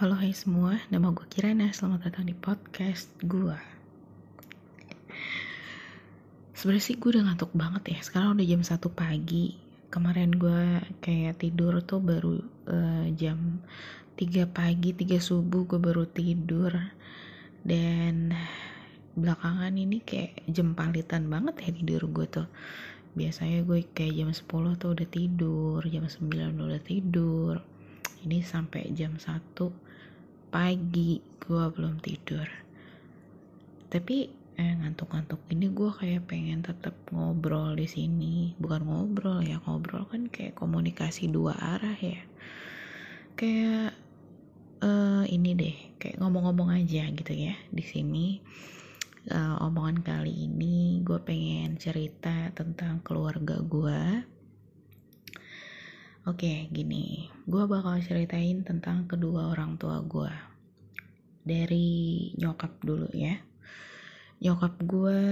Halo hai semua, nama gue Kirana, selamat datang di podcast gue Sebenernya sih gue udah ngantuk banget ya, sekarang udah jam 1 pagi. Kemarin gue kayak tidur tuh baru uh, jam 3 pagi, 3 subuh gue baru tidur. Dan belakangan ini kayak jempalitan banget ya tidur gue tuh. Biasanya gue kayak jam 10 tuh udah tidur, jam 9 udah tidur. Ini sampai jam 1 pagi gue belum tidur. Tapi eh, ngantuk-ngantuk ini gue kayak pengen tetap ngobrol di sini. Bukan ngobrol ya ngobrol kan kayak komunikasi dua arah ya. Kayak uh, ini deh kayak ngomong-ngomong aja gitu ya di sini. Uh, omongan kali ini gue pengen cerita tentang keluarga gue Oke, gini, gue bakal ceritain tentang kedua orang tua gue. Dari nyokap dulu ya. Nyokap gue,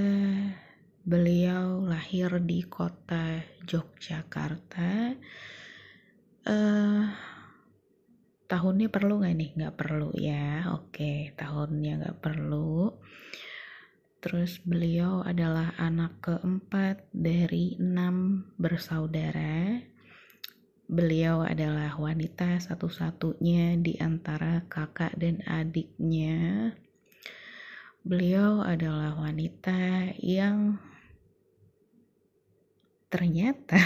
beliau lahir di kota Yogyakarta. Uh, tahunnya perlu gak nih? Gak perlu ya. Oke, tahunnya gak perlu. Terus beliau adalah anak keempat dari enam bersaudara Beliau adalah wanita satu-satunya di antara kakak dan adiknya. Beliau adalah wanita yang ternyata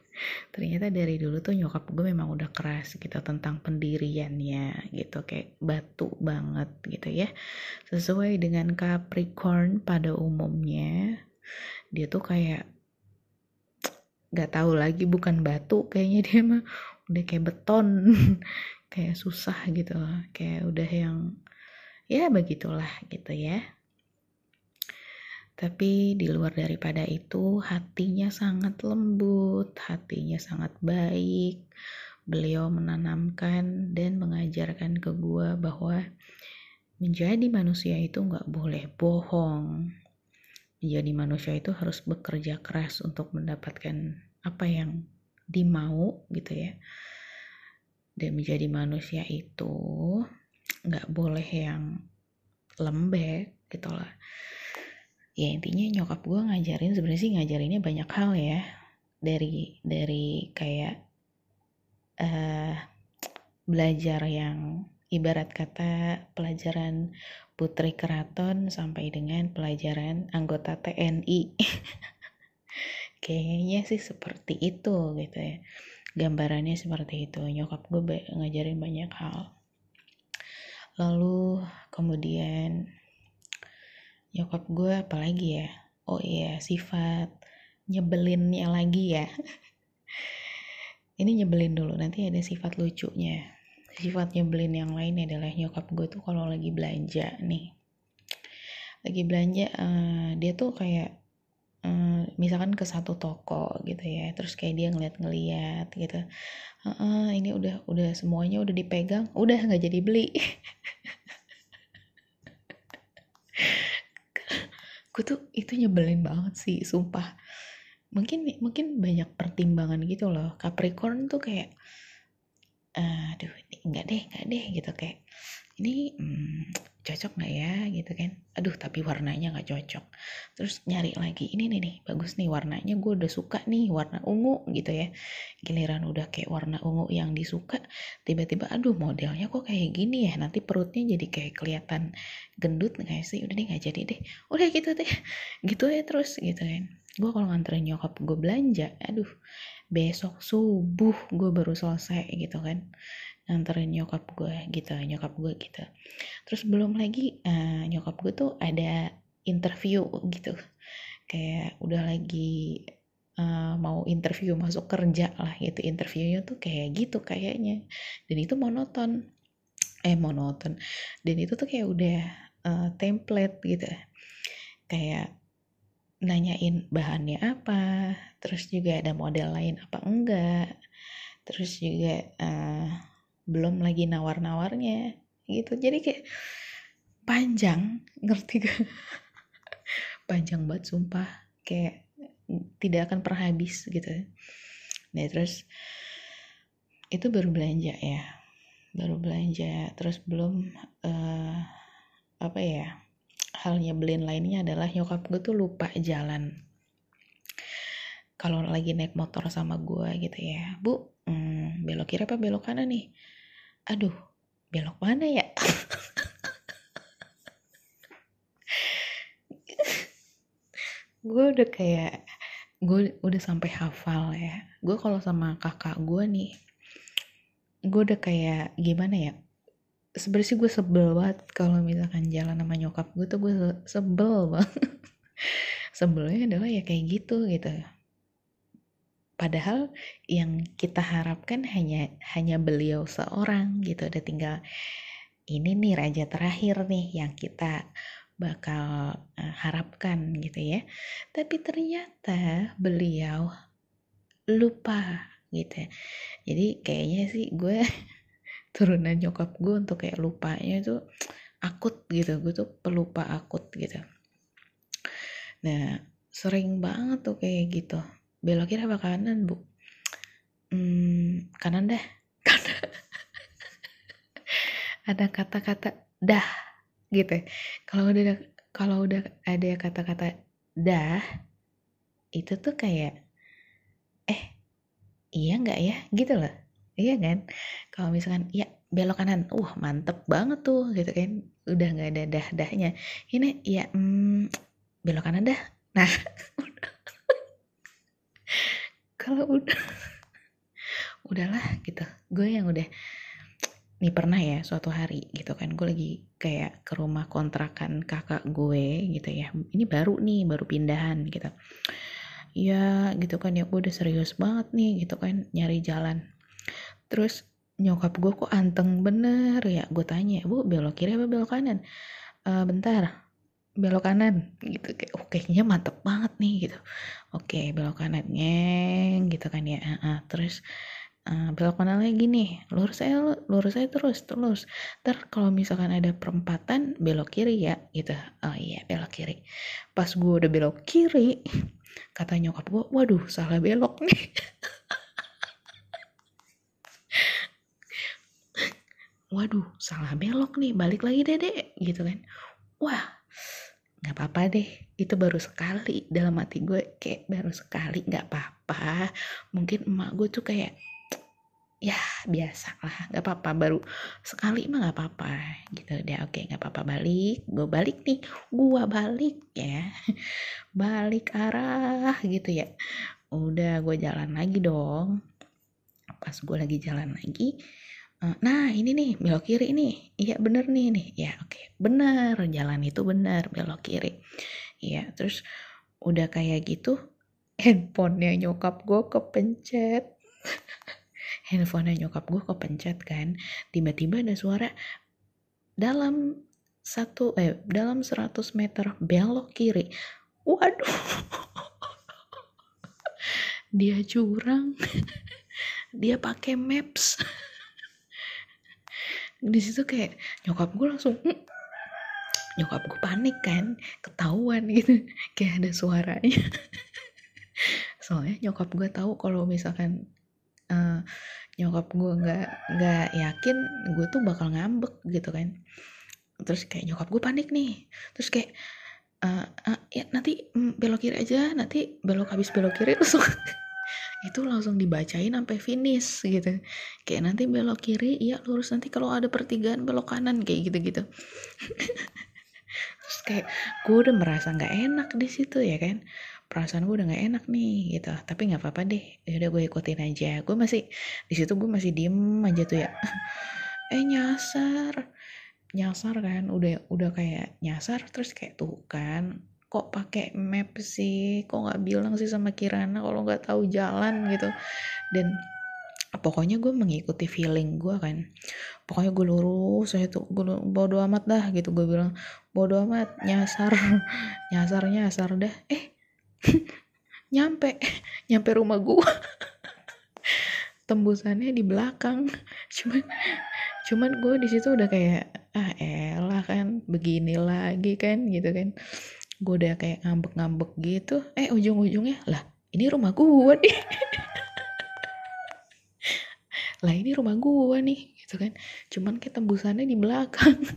ternyata dari dulu tuh nyokap gue memang udah keras gitu tentang pendiriannya gitu kayak batu banget gitu ya sesuai dengan Capricorn pada umumnya dia tuh kayak nggak tahu lagi bukan batu kayaknya dia mah. Udah kayak beton kayak susah gitu kayak udah yang ya begitulah gitu ya. Tapi di luar daripada itu hatinya sangat lembut hatinya sangat baik. Beliau menanamkan dan mengajarkan ke gua bahwa menjadi manusia itu nggak boleh bohong menjadi manusia itu harus bekerja keras untuk mendapatkan apa yang dimau gitu ya. Dan menjadi manusia itu nggak boleh yang lembek gitu lah. Ya intinya nyokap gue ngajarin sebenarnya sih ngajarinnya banyak hal ya. Dari dari kayak uh, belajar yang ibarat kata pelajaran putri keraton sampai dengan pelajaran anggota TNI kayaknya sih seperti itu gitu ya. Gambarannya seperti itu. Nyokap gue ngajarin banyak hal. Lalu kemudian nyokap gue apalagi ya? Oh iya sifat nyebelinnya lagi ya. Ini nyebelin dulu nanti ada sifat lucunya sifat nyebelin yang lain adalah nyokap gue tuh kalau lagi belanja nih. Lagi belanja uh, dia tuh kayak uh, misalkan ke satu toko gitu ya terus kayak dia ngeliat-ngeliat gitu. Uh, uh, ini udah udah semuanya udah dipegang udah nggak jadi beli. Gue tuh itu nyebelin banget sih sumpah. Mungkin mungkin banyak pertimbangan gitu loh. Capricorn tuh kayak aduh enggak deh enggak deh gitu kayak ini hmm, cocok nggak ya? Gitu kan. Aduh tapi warnanya nggak cocok. Terus nyari lagi ini nih nih bagus nih warnanya gue udah suka nih warna ungu gitu ya. Giliran udah kayak warna ungu yang disuka tiba-tiba aduh modelnya kok kayak gini ya? Nanti perutnya jadi kayak kelihatan gendut nggak sih? Udah deh nggak jadi deh. Udah gitu deh gitu ya terus gitu kan. Gue kalau nganterin nyokap gue belanja aduh besok subuh gue baru selesai gitu kan nganterin nyokap gue gitu nyokap gue gitu. Terus belum lagi uh, nyokap gue tuh ada interview gitu. Kayak udah lagi uh, mau interview masuk kerja lah gitu. Interviewnya tuh kayak gitu kayaknya. Dan itu monoton. Eh monoton. Dan itu tuh kayak udah uh, template gitu. Kayak nanyain bahannya apa terus juga ada model lain apa enggak. Terus juga uh, belum lagi nawar-nawarnya. Gitu. Jadi kayak panjang ngerti gak? Panjang banget sumpah. Kayak tidak akan pernah habis gitu. Nah terus itu baru belanja ya. Baru belanja. Terus belum uh, apa ya hal nyebelin lainnya adalah nyokap gue tuh lupa jalan. Kalau lagi naik motor sama gue gitu ya. Bu hmm, belok kiri apa belok kanan nih aduh belok mana ya? Gue udah kayak gue udah sampai hafal ya. Gue kalau sama kakak gue nih gue udah kayak gimana ya? Sebenarnya gue sebel banget kalau misalkan jalan sama nyokap gue tuh gue sebel banget. Sebelnya adalah ya kayak gitu gitu padahal yang kita harapkan hanya hanya beliau seorang gitu udah tinggal ini nih raja terakhir nih yang kita bakal uh, harapkan gitu ya. Tapi ternyata beliau lupa gitu. Jadi kayaknya sih gue turunan nyokap gue untuk kayak lupanya itu akut gitu. Gue tuh pelupa akut gitu. Nah, sering banget tuh kayak gitu. Belok kiri apa kanan, Bu? Hmm, kanan dah. Kanan. Ada kata-kata dah gitu. Kalau udah kalau udah ada kata-kata dah itu tuh kayak eh iya nggak ya? Gitu loh. Iya kan? Kalau misalkan ya belok kanan. Uh mantep banget tuh gitu kan. Udah nggak ada dah dahnya ini ya hmm, belok kanan dah. Nah kalau udah udahlah gitu. Gue yang udah nih pernah ya suatu hari gitu kan gue lagi kayak ke rumah kontrakan kakak gue gitu ya. Ini baru nih baru pindahan gitu. Ya gitu kan ya gue udah serius banget nih gitu kan nyari jalan. Terus nyokap gue kok anteng bener ya gue tanya bu belok kiri apa belok kanan? E, bentar belok kanan gitu. Kayak oh, kayaknya mantep banget nih gitu. Oke belok kanan ngeng gitu kan ya. Uh, terus uh, belok mana lagi nih. Lurus saya lurus saya terus terus. Ter kalau misalkan ada perempatan belok kiri ya gitu. Oh iya belok kiri. Pas gue udah belok kiri kata nyokap gue waduh salah belok nih. Waduh salah belok nih. Balik lagi dede gitu kan. Wah nggak apa-apa deh itu baru sekali dalam hati gue kayak baru sekali nggak apa-apa. Mungkin emak gue tuh kayak ya biasa lah nggak apa-apa baru sekali mah nggak apa-apa. Gitu deh oke nggak apa-apa balik gue balik nih gue balik ya. Balik arah gitu ya. Udah gue jalan lagi dong. Pas gue lagi jalan lagi nah ini nih belok kiri nih. Iya bener nih nih. Ya oke. Bener jalan itu bener belok kiri. Iya terus udah kayak gitu handphonenya nyokap gue kepencet. Handphone nyokap gue kepencet kan. Tiba-tiba ada suara dalam satu eh dalam 100 meter belok kiri. Waduh. Dia curang. Dia pakai maps di situ kayak nyokap gue langsung hm. nyokap gue panik kan ketahuan gitu. Kayak ada suaranya. Soalnya nyokap gue tahu kalau misalkan uh, nyokap gue nggak nggak yakin gue tuh bakal ngambek gitu kan. Terus kayak nyokap gue panik nih. Terus kayak uh, uh, ya nanti mm, belok kiri aja nanti belok habis belok kiri. Langsung itu langsung dibacain sampai finish gitu. Kayak nanti belok kiri iya lurus. Nanti kalau ada pertigaan belok kanan kayak gitu gitu terus kayak gue udah merasa nggak enak di situ ya kan. Perasaan gue udah gak enak nih gitu. Tapi nggak apa-apa deh ya udah gue ikutin aja. Gue masih di situ gue masih diem aja tuh ya. Eh nyasar. Nyasar kan udah udah kayak nyasar terus kayak tuh kan kok pakai map sih? Kok nggak bilang sih sama Kirana kalau nggak tahu jalan gitu? Dan pokoknya gue mengikuti feeling gue kan. Pokoknya gue lurus saya tuh gue bodo amat dah gitu gue bilang. Bodo amat nyasar nyasar nyasar dah eh nyampe nyampe rumah gua tembusannya di belakang. Cuman cuman gue di situ udah kayak ah elah kan begini lagi kan gitu kan gue udah kayak ngambek-ngambek gitu. Eh ujung-ujungnya lah ini rumah gue nih. Lah ini rumah gue nih gitu kan. Cuman kayak tembusannya di belakang.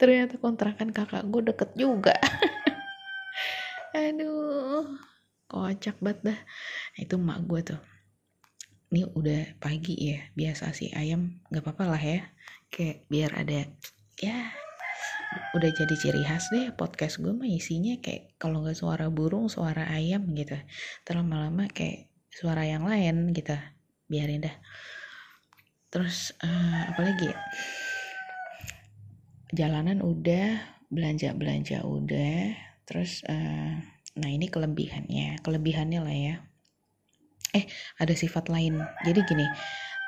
Ternyata kontrakan kakak gue deket juga. Aduh kocak banget dah. Itu mak gue tuh. Ini udah pagi ya biasa sih ayam nggak apa-apa lah ya. Kayak biar ada ya udah jadi ciri khas deh podcast gue mah isinya kayak kalau nggak suara burung suara ayam gitu. Terus lama-lama kayak suara yang lain gitu. Biarin dah. Terus uh, apa lagi jalanan udah belanja belanja udah. Terus uh, nah ini kelebihannya. Kelebihannya lah ya. Eh ada sifat lain. Jadi gini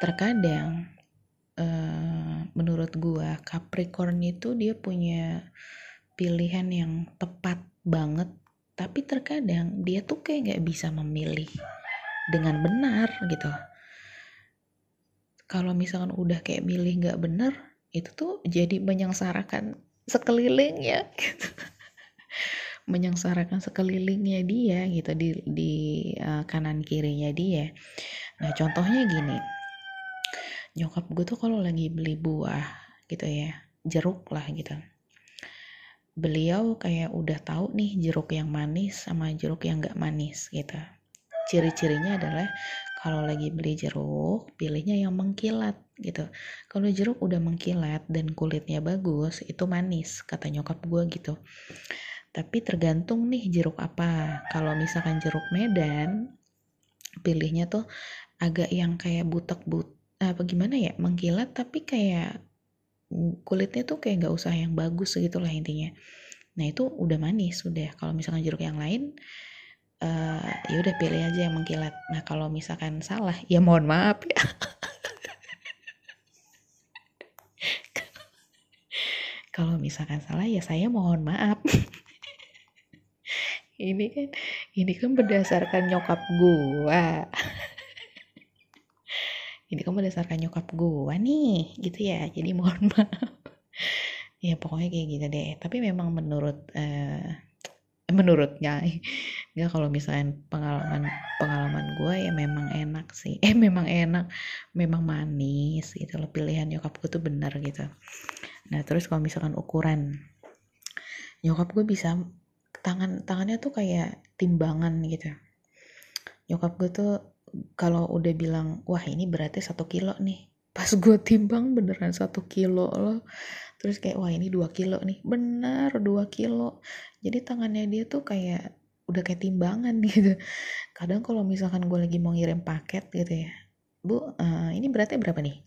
terkadang uh, menurut gua Capricorn itu dia punya pilihan yang tepat banget. Tapi terkadang dia tuh kayak nggak bisa memilih dengan benar gitu. Kalau misalkan udah kayak milih nggak benar itu tuh jadi menyengsarakan sekelilingnya gitu. Menyengsarakan sekelilingnya dia gitu di di uh, kanan kirinya dia. Nah contohnya gini nyokap gue tuh kalau lagi beli buah gitu ya jeruk lah gitu. Beliau kayak udah tahu nih jeruk yang manis sama jeruk yang gak manis gitu. Ciri-cirinya adalah kalau lagi beli jeruk pilihnya yang mengkilat gitu. Kalau jeruk udah mengkilat dan kulitnya bagus itu manis kata nyokap gue gitu. Tapi tergantung nih jeruk apa. Kalau misalkan jeruk Medan pilihnya tuh agak yang kayak butek-but apa gimana ya mengkilat tapi kayak kulitnya tuh kayak nggak usah yang bagus gitu lah intinya. Nah itu udah manis udah. Kalau misalkan jeruk yang lain uh, ya udah pilih aja yang mengkilat. Nah kalau misalkan salah ya mohon maaf ya. Kalau misalkan salah ya saya mohon maaf. Ini kan ini kan berdasarkan nyokap gua ini kan berdasarkan nyokap gue nih gitu ya. Jadi mohon maaf. Ya pokoknya kayak gitu deh. Tapi memang menurut uh, menurutnya nggak kalau misalnya pengalaman pengalaman gue ya memang enak sih. Eh memang enak. Memang manis gitu loh. Pilihan nyokap gue tuh benar gitu. Nah terus kalau misalkan ukuran nyokap gue bisa tangan tangannya tuh kayak timbangan gitu. Nyokap gue tuh kalau udah bilang wah ini berarti satu kilo nih. Pas gue timbang beneran satu kilo loh. Terus kayak wah ini dua kilo nih. Bener dua kilo. Jadi tangannya dia tuh kayak udah kayak timbangan gitu. Kadang kalau misalkan gue lagi mau ngirim paket gitu ya bu uh, ini berarti berapa nih?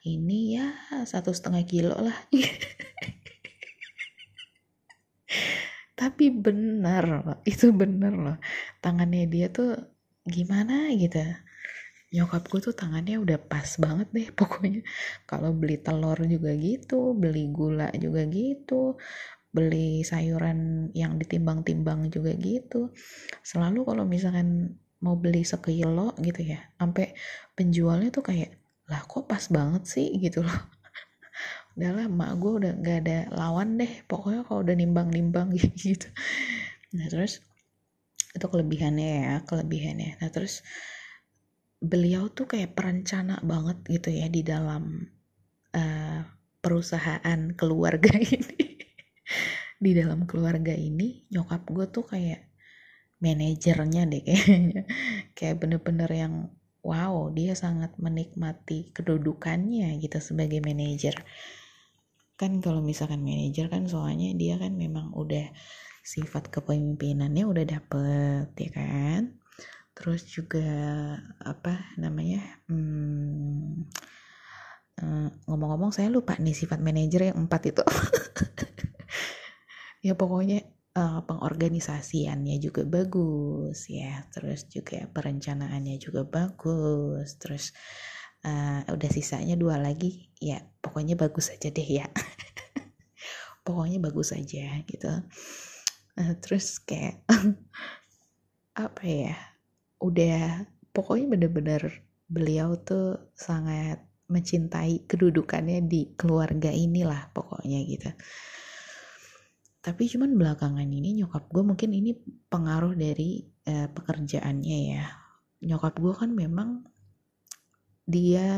Ini ya satu setengah kilo lah. Tapi bener loh itu bener loh. Tangannya dia tuh gimana gitu. Nyokap gue tuh tangannya udah pas banget deh pokoknya. Kalau beli telur juga gitu beli gula juga gitu beli sayuran yang ditimbang-timbang juga gitu. Selalu kalau misalkan mau beli sekilo gitu ya sampai penjualnya tuh kayak lah kok pas banget sih? gitu loh. Udahlah mak gue udah gak ada lawan deh. Pokoknya kalau udah nimbang-nimbang gitu. Nah terus itu kelebihannya ya kelebihannya. Nah terus beliau tuh kayak perencana banget gitu ya di dalam uh, perusahaan keluarga ini. Di dalam keluarga ini nyokap gue tuh kayak manajernya deh kayaknya. Kayak bener-bener yang wow dia sangat menikmati kedudukannya gitu sebagai manajer. Kan kalau misalkan manajer kan soalnya dia kan memang udah sifat kepemimpinannya udah dapet ya kan? Terus juga apa namanya hmm, eh, ngomong-ngomong saya lupa nih sifat manajer yang empat itu. Ya pokoknya uh, pengorganisasiannya juga bagus ya. Terus juga perencanaannya juga bagus. Terus uh, udah sisanya dua lagi ya pokoknya bagus aja deh ya. Pokoknya bagus aja gitu uh, terus kayak apa ya udah pokoknya bener-bener beliau tuh sangat mencintai kedudukannya di keluarga inilah pokoknya gitu. Tapi cuman belakangan ini nyokap gue mungkin ini pengaruh dari uh, pekerjaannya ya. Nyokap gue kan memang dia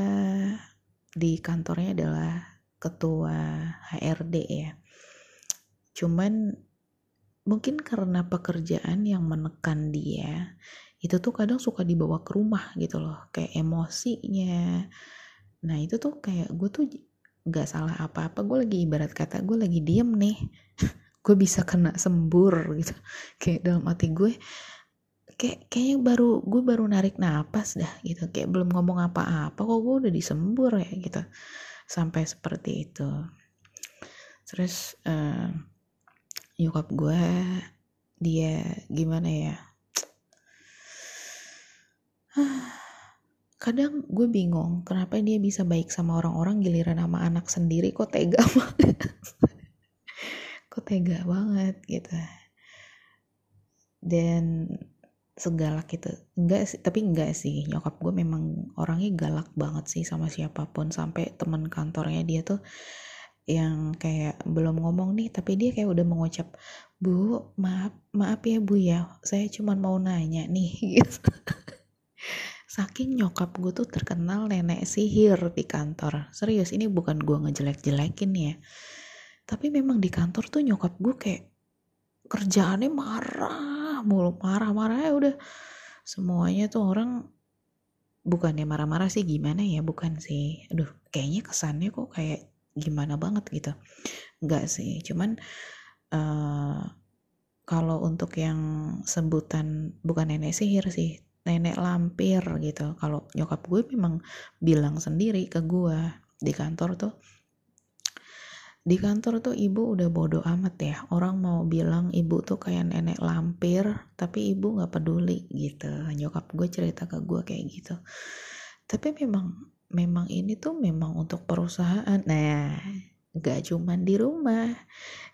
di kantornya adalah ketua HRD ya. Cuman mungkin karena pekerjaan yang menekan dia itu tuh kadang suka dibawa ke rumah gitu loh kayak emosinya. Nah itu tuh kayak gue tuh gak salah apa-apa gue lagi ibarat kata gue lagi diem nih. Gue bisa kena sembur gitu. Kayak dalam hati gue kayak kayaknya baru gue baru narik napas dah gitu. Kayak belum ngomong apa-apa kok gue udah disembur ya gitu. Sampai seperti itu. Terus uh, nyokap gue dia gimana ya? Kadang gue bingung kenapa dia bisa baik sama orang-orang giliran sama anak sendiri? Kok tega banget? Kok tega banget gitu. Dan segalak gitu. Enggak sih tapi enggak sih. Nyokap gue memang orangnya galak banget sih sama siapa pun. Sampai teman kantornya dia tuh yang kayak belum ngomong nih tapi dia kayak udah mengucap bu maaf maaf ya bu ya saya cuma mau nanya nih gitu. Saking nyokap gue tuh terkenal nenek sihir di kantor. Serius ini bukan gue ngejelek-jelekin ya. Tapi memang di kantor tuh nyokap gue kayak kerjaannya marah mulu marah-marah ya udah. Semuanya tuh orang bukannya marah-marah sih gimana ya bukan sih. Aduh kayaknya kesannya kok kayak gimana banget gitu. Enggak sih cuman uh, kalau untuk yang sebutan bukan nenek sihir sih nenek lampir gitu. Kalau nyokap gue memang bilang sendiri ke gue di kantor tuh di kantor tuh ibu udah bodoh amat ya. Orang mau bilang ibu tuh kayak nenek lampir tapi ibu nggak peduli gitu. Nyokap gue cerita ke gue kayak gitu. Tapi memang memang ini tuh memang untuk perusahaan. Nah, gak cuman di rumah.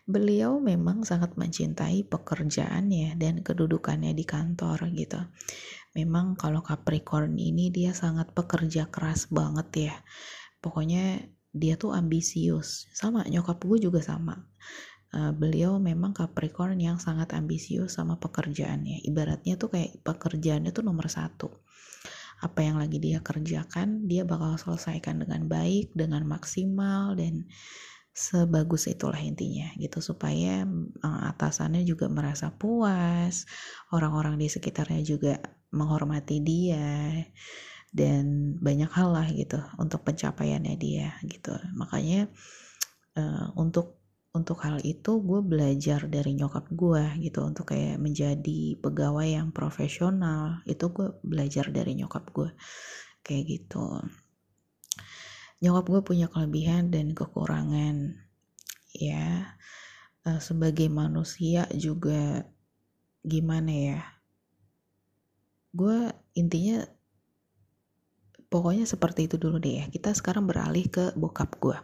Beliau memang sangat mencintai pekerjaannya dan kedudukannya di kantor gitu. Memang kalau Capricorn ini dia sangat pekerja keras banget ya. Pokoknya dia tuh ambisius. Sama nyokap gue juga sama. Uh, beliau memang Capricorn yang sangat ambisius sama pekerjaannya. Ibaratnya tuh kayak pekerjaannya tuh nomor satu apa yang lagi dia kerjakan dia bakal selesaikan dengan baik dengan maksimal dan sebagus itulah intinya gitu. Supaya uh, atasannya juga merasa puas orang-orang di sekitarnya juga menghormati dia dan banyak hal lah gitu untuk pencapaiannya dia gitu. Makanya uh, untuk untuk hal itu gue belajar dari nyokap gue gitu untuk kayak menjadi pegawai yang profesional itu gue belajar dari nyokap gue kayak gitu. Nyokap gue punya kelebihan dan kekurangan ya. Uh, sebagai manusia juga gimana ya? Gue intinya pokoknya seperti itu dulu deh ya. Kita sekarang beralih ke bokap gue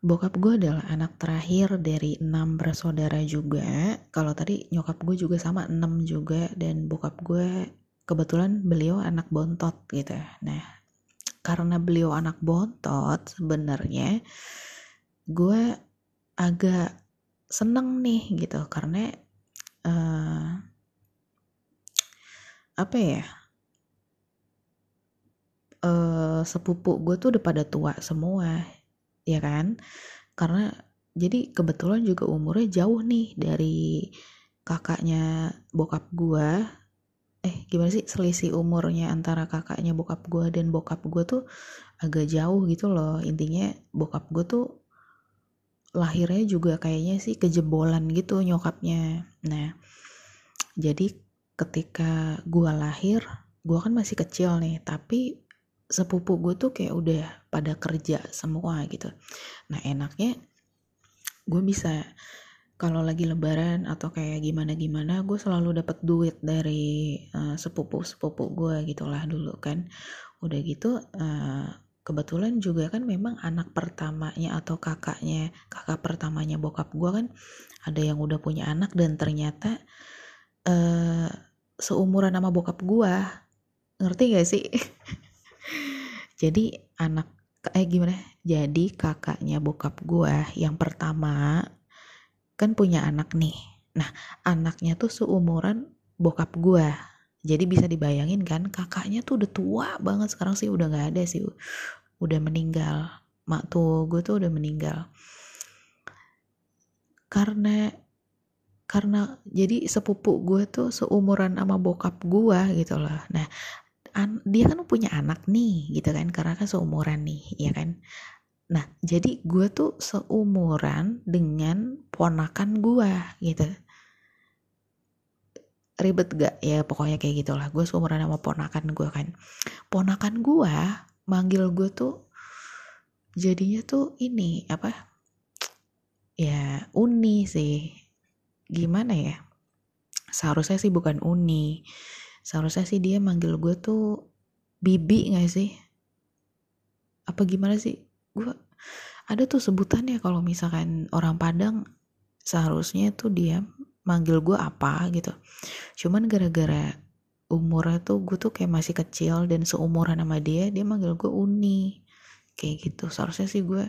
Bokap gue adalah anak terakhir dari enam bersaudara juga. Kalau tadi nyokap gue juga sama enam juga dan bokap gue kebetulan beliau anak bontot gitu. Nah, karena beliau anak bontot sebenarnya gue agak seneng nih gitu karena uh, apa ya uh, sepupu gue tuh udah pada tua semua ya kan? Karena jadi kebetulan juga umurnya jauh nih dari kakaknya bokap gua. Eh gimana sih? Selisih umurnya antara kakaknya bokap gua dan bokap gua tuh agak jauh gitu loh. Intinya bokap gua tuh lahirnya juga kayaknya sih kejebolan gitu nyokapnya. Nah jadi ketika gua lahir gua kan masih kecil nih tapi sepupu gue tuh kayak udah pada kerja semua gitu. Nah enaknya gue bisa kalau lagi lebaran atau kayak gimana gimana gue selalu dapat duit dari uh, sepupu sepupu gue gitulah dulu kan. Udah gitu uh, kebetulan juga kan memang anak pertamanya atau kakaknya kakak pertamanya bokap gue kan ada yang udah punya anak dan ternyata uh, seumuran sama bokap gue ngerti gak sih jadi anak eh gimana? Jadi kakaknya bokap gue yang pertama kan punya anak nih. Nah anaknya tuh seumuran bokap gue jadi bisa dibayangin kan kakaknya tuh udah tua banget sekarang sih udah nggak ada sih. Udah meninggal. Mak tuh gue tuh udah meninggal. Karena karena jadi sepupu gue tuh seumuran sama bokap gue gitu loh. Nah an, dia kan punya anak nih gitu kan karena kan seumuran nih ya kan? Nah jadi gue tuh seumuran dengan ponakan gue gitu. Ribet gak ya pokoknya kayak gitulah. Gue seumuran sama ponakan gue kan. Ponakan gue manggil gue tuh jadinya tuh ini apa? Ya uni sih. Gimana ya? Seharusnya sih bukan uni seharusnya sih dia manggil gue tuh bibi gak sih? Apa gimana sih? Gue ada tuh sebutannya kalau misalkan orang Padang seharusnya tuh dia manggil gue apa gitu. Cuman gara-gara umurnya tuh gue tuh kayak masih kecil dan seumuran sama dia dia manggil gue Uni. Kayak gitu. Seharusnya sih gue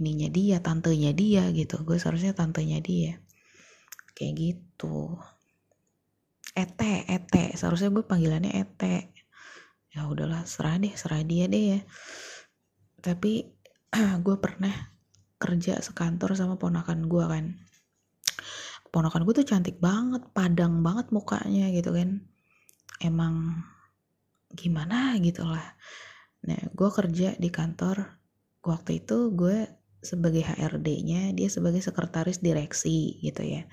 ininya dia tantenya dia gitu. Gue seharusnya tantenya dia. Kayak gitu ete ete. Seharusnya gue panggilannya ete. Ya udahlah serah deh serah dia deh ya. Tapi gue pernah kerja sekantor sama ponakan gue kan. Ponakan gue tuh cantik banget padang banget mukanya gitu kan. Emang gimana gitu lah. Nah gue kerja di kantor. Waktu itu gue sebagai HRD-nya dia sebagai sekretaris direksi gitu ya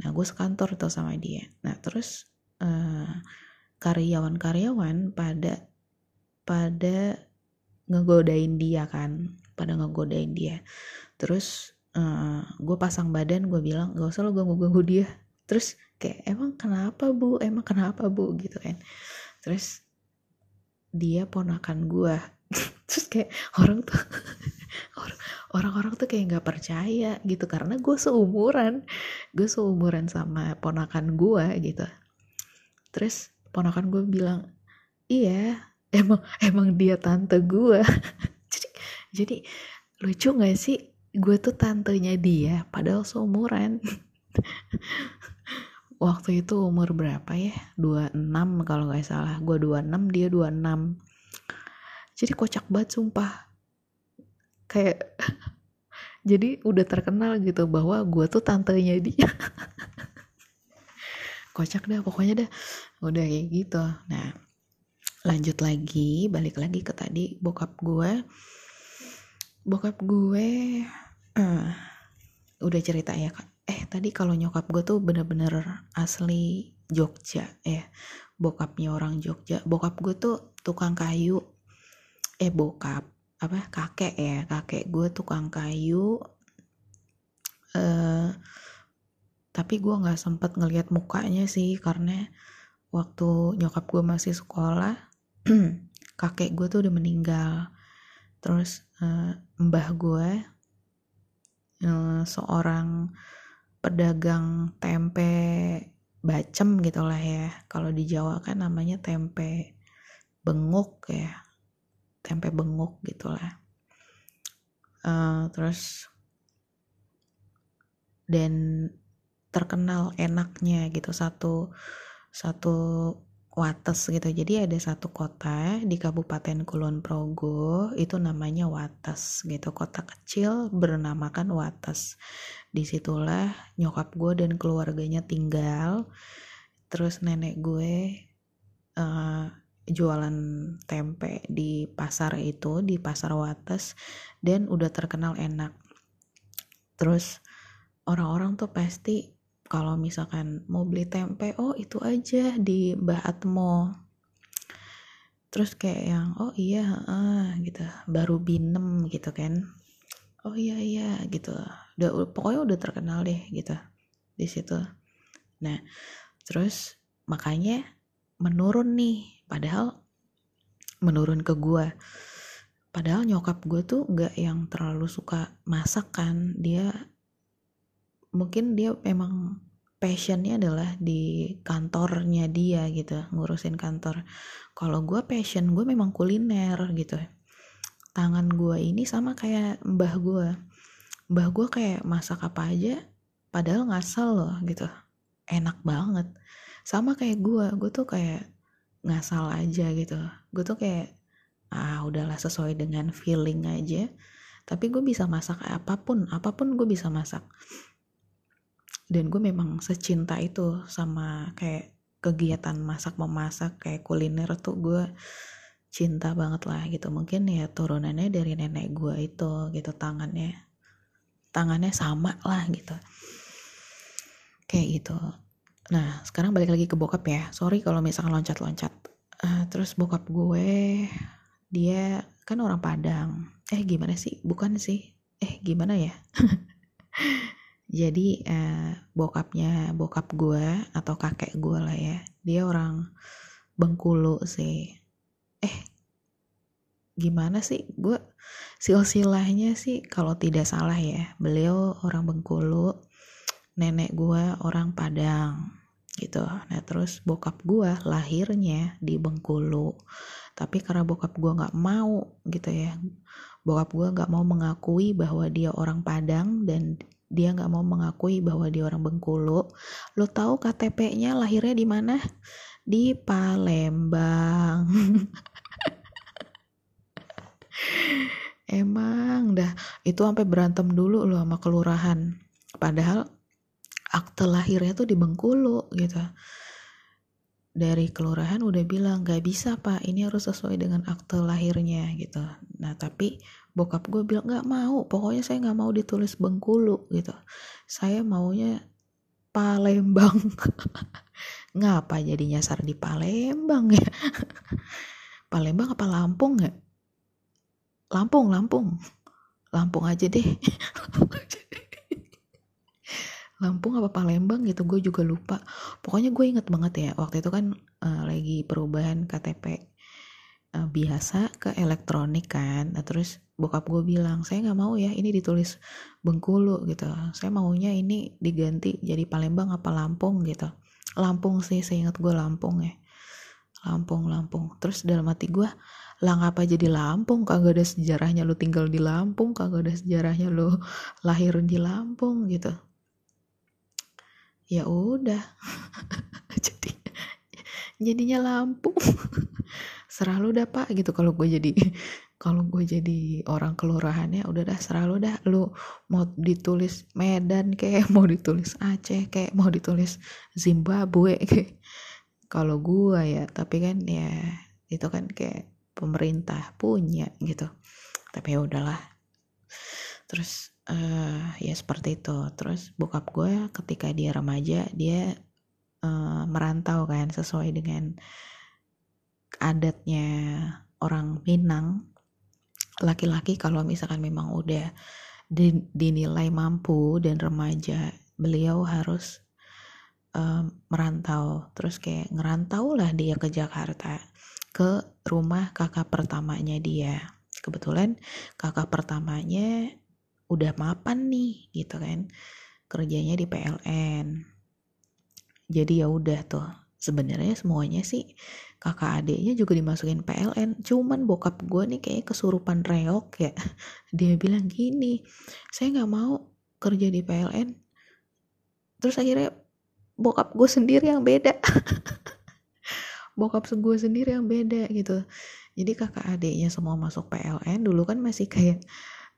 nah gue sekantor tuh sama dia. Nah terus uh, karyawan-karyawan pada pada ngegodain dia kan pada ngegodain dia. Terus uh, eh, gue pasang badan gue bilang gak usah lo ganggu ganggu dia. Terus kayak emang kenapa bu? Emang kenapa bu? Gitu kan. Terus dia ponakan gue terus kayak orang tuh orang-orang tuh kayak nggak percaya gitu karena gue seumuran. Gue seumuran sama ponakan gue gitu. Terus ponakan gue bilang iya emang emang dia tante gue. Jadi jadi lucu gak sih? Gue tuh tantenya dia padahal seumuran. Waktu itu umur berapa ya? 26 kalau nggak salah. Gue 26 dia 26 jadi kocak banget sumpah kayak jadi udah terkenal gitu bahwa gue tuh tantenya dia. Kocak dah pokoknya dah. Udah kayak gitu. Nah lanjut lagi balik lagi ke tadi bokap gue bokap gue uh, udah cerita ya kak. Eh tadi kalau nyokap gue tuh bener-bener asli Jogja ya bokapnya orang Jogja. Bokap gue tuh tukang kayu. Eh bokap apa kakek ya kakek gue tukang kayu uh, tapi gue nggak sempet ngelihat mukanya sih karena waktu nyokap gue masih sekolah kakek gue tuh udah meninggal. Terus uh, mbah gue uh, seorang pedagang tempe bacem gitulah ya kalau di Jawa kan namanya tempe benguk ya tempe benguk gitulah uh, terus dan terkenal enaknya gitu satu satu Wates gitu. Jadi ada satu kota di Kabupaten Kulon Progo itu namanya Wates gitu. Kota kecil bernamakan Wates. Di situlah nyokap gue dan keluarganya tinggal. Terus nenek gue uh, jualan tempe di pasar itu di pasar Wates dan udah terkenal enak. Terus orang-orang tuh pasti kalau misalkan mau beli tempe oh itu aja di Mbah Atmo. Terus kayak yang oh iya ah gitu. Baru binem gitu kan. Oh iya iya gitu. Udah pokoknya udah terkenal deh gitu di situ. Nah terus makanya menurun nih padahal menurun ke gue padahal nyokap gue tuh nggak yang terlalu suka masak kan. Dia mungkin dia emang passionnya adalah di kantornya dia gitu ngurusin kantor. Kalau gue passion gue memang kuliner gitu. Tangan gue ini sama kayak mbah gue mbah gue kayak masak apa aja padahal ngasal loh gitu. Enak banget. Sama kayak gue gue tuh kayak ngasal aja gitu. Gue tuh kayak ah udahlah sesuai dengan feeling aja. Tapi gue bisa masak apa pun apa pun gue bisa masak. Dan gue memang secinta itu sama kayak kegiatan masak memasak kayak kuliner tuh gue cinta banget lah gitu. Mungkin ya turunannya dari nenek gue itu gitu tangannya tangannya sama lah gitu. Kayak gitu nah sekarang balik lagi ke bokap ya. Sorry kalau misalkan loncat-loncat. Uh, terus bokap gue dia kan orang Padang. Eh gimana sih? Bukan sih. Eh gimana ya? Jadi uh, bokapnya bokap gue atau kakek gue lah ya dia orang Bengkulu sih. Eh gimana sih? Gue silsilahnya sih kalau tidak salah ya beliau orang Bengkulu nenek gue orang Padang gitu. Nah terus bokap gue lahirnya di Bengkulu. Tapi karena bokap gue nggak mau gitu ya bokap gue nggak mau mengakui bahwa dia orang Padang dan dia nggak mau mengakui bahwa dia orang Bengkulu. Lo tahu KTP-nya lahirnya di mana? Di Palembang. Emang dah itu sampai berantem dulu loh sama kelurahan. Padahal akte lahirnya tuh di Bengkulu gitu. Dari kelurahan udah bilang gak bisa pak ini harus sesuai dengan akte lahirnya gitu. Nah tapi bokap gue bilang gak mau pokoknya saya gak mau ditulis Bengkulu gitu. Saya maunya Palembang. Ngapa jadi nyasar di Palembang ya? Palembang apa Lampung ya? Lampung, Lampung. Lampung aja deh. Lampung apa Palembang gitu gue juga lupa. Pokoknya gue inget banget ya waktu itu kan uh, lagi perubahan KTP uh, eh, biasa ke elektronik kan. Nah, terus bokap gue bilang saya nggak mau ya ini ditulis Bengkulu gitu. Saya maunya ini diganti jadi Palembang apa Lampung gitu. Lampung sih saya inget gue Lampung ya. Lampung Lampung. Terus dalam hati gue lah ngapa jadi Lampung? Kagak ada sejarahnya lu tinggal di Lampung kagak ada sejarahnya lu lahir di Lampung gitu ya udah. Jadi jadinya Lampung serah lu dah pak gitu. Kalau gue jadi kalau gue jadi orang kelurahannya udah dah serah lu dah. Lu mau ditulis Medan kayak mau ditulis Aceh kayak mau ditulis Zimbabwe kayak kalau gue ya tapi kan ya itu kan kayak pemerintah punya gitu. Tapi ya udahlah. Terus uh, ya seperti itu. Terus bokap gue ketika dia remaja dia uh, merantau kan sesuai dengan adatnya orang Minang. Laki-laki kalau misalkan memang udah dinilai mampu dan remaja beliau harus um, merantau. Terus kayak ngerantau lah dia ke Jakarta ke rumah kakak pertamanya dia. Kebetulan kakak pertamanya udah mapan nih gitu kan. Kerjanya di PLN. Jadi ya udah tuh. Sebenarnya semuanya sih kakak adiknya juga dimasukin PLN. Cuman bokap gue nih kayak kesurupan reok ya. Dia bilang gini, saya nggak mau kerja di PLN. Terus akhirnya bokap gue sendiri yang beda. bokap gue sendiri yang beda gitu jadi kakak adiknya semua masuk PLN dulu kan masih kayak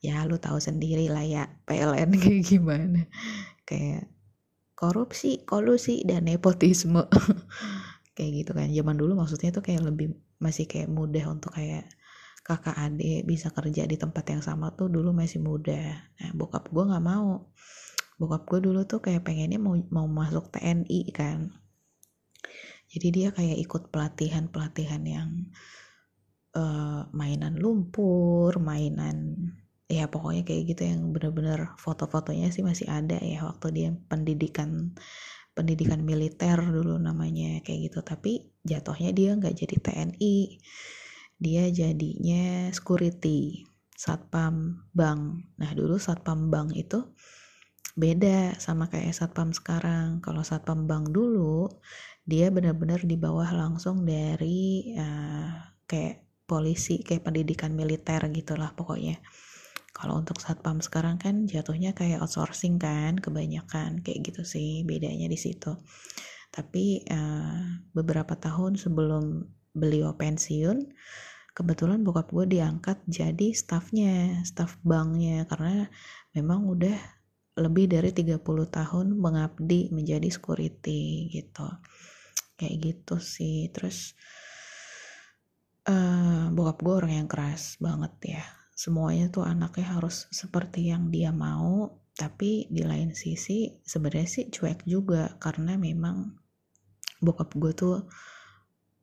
ya lu tahu sendiri lah ya PLN kayak gimana. Kayak korupsi kolusi dan nepotisme. Kayak gitu kan. Zaman dulu maksudnya tuh kayak lebih masih kayak mudah untuk kayak kakak adik bisa kerja di tempat yang sama tuh dulu masih muda nah bokap gue nggak mau. Bokap gue dulu tuh kayak pengennya mau mau masuk TNI kan. Jadi dia kayak ikut pelatihan-pelatihan yang uh, mainan lumpur mainan ya pokoknya kayak gitu yang bener-bener foto-fotonya sih masih ada ya waktu dia pendidikan pendidikan militer dulu namanya kayak gitu. Tapi jatuhnya dia nggak jadi TNI dia jadinya security satpam bank. Nah dulu satpam bank itu beda sama kayak satpam sekarang. Kalau satpam bank dulu dia benar-benar di bawah langsung dari uh, kayak polisi kayak pendidikan militer gitulah pokoknya kalau untuk satpam sekarang kan jatuhnya kayak outsourcing kan kebanyakan kayak gitu sih bedanya di situ. Tapi uh, beberapa tahun sebelum beliau pensiun kebetulan bokap gue diangkat jadi staffnya staff banknya. Karena memang udah lebih dari 30 tahun mengabdi menjadi security gitu. Kayak gitu sih. Terus uh, bokap gue orang yang keras banget ya semuanya tuh anaknya harus seperti yang dia mau tapi di lain sisi sebenarnya sih cuek juga karena memang bokap gue tuh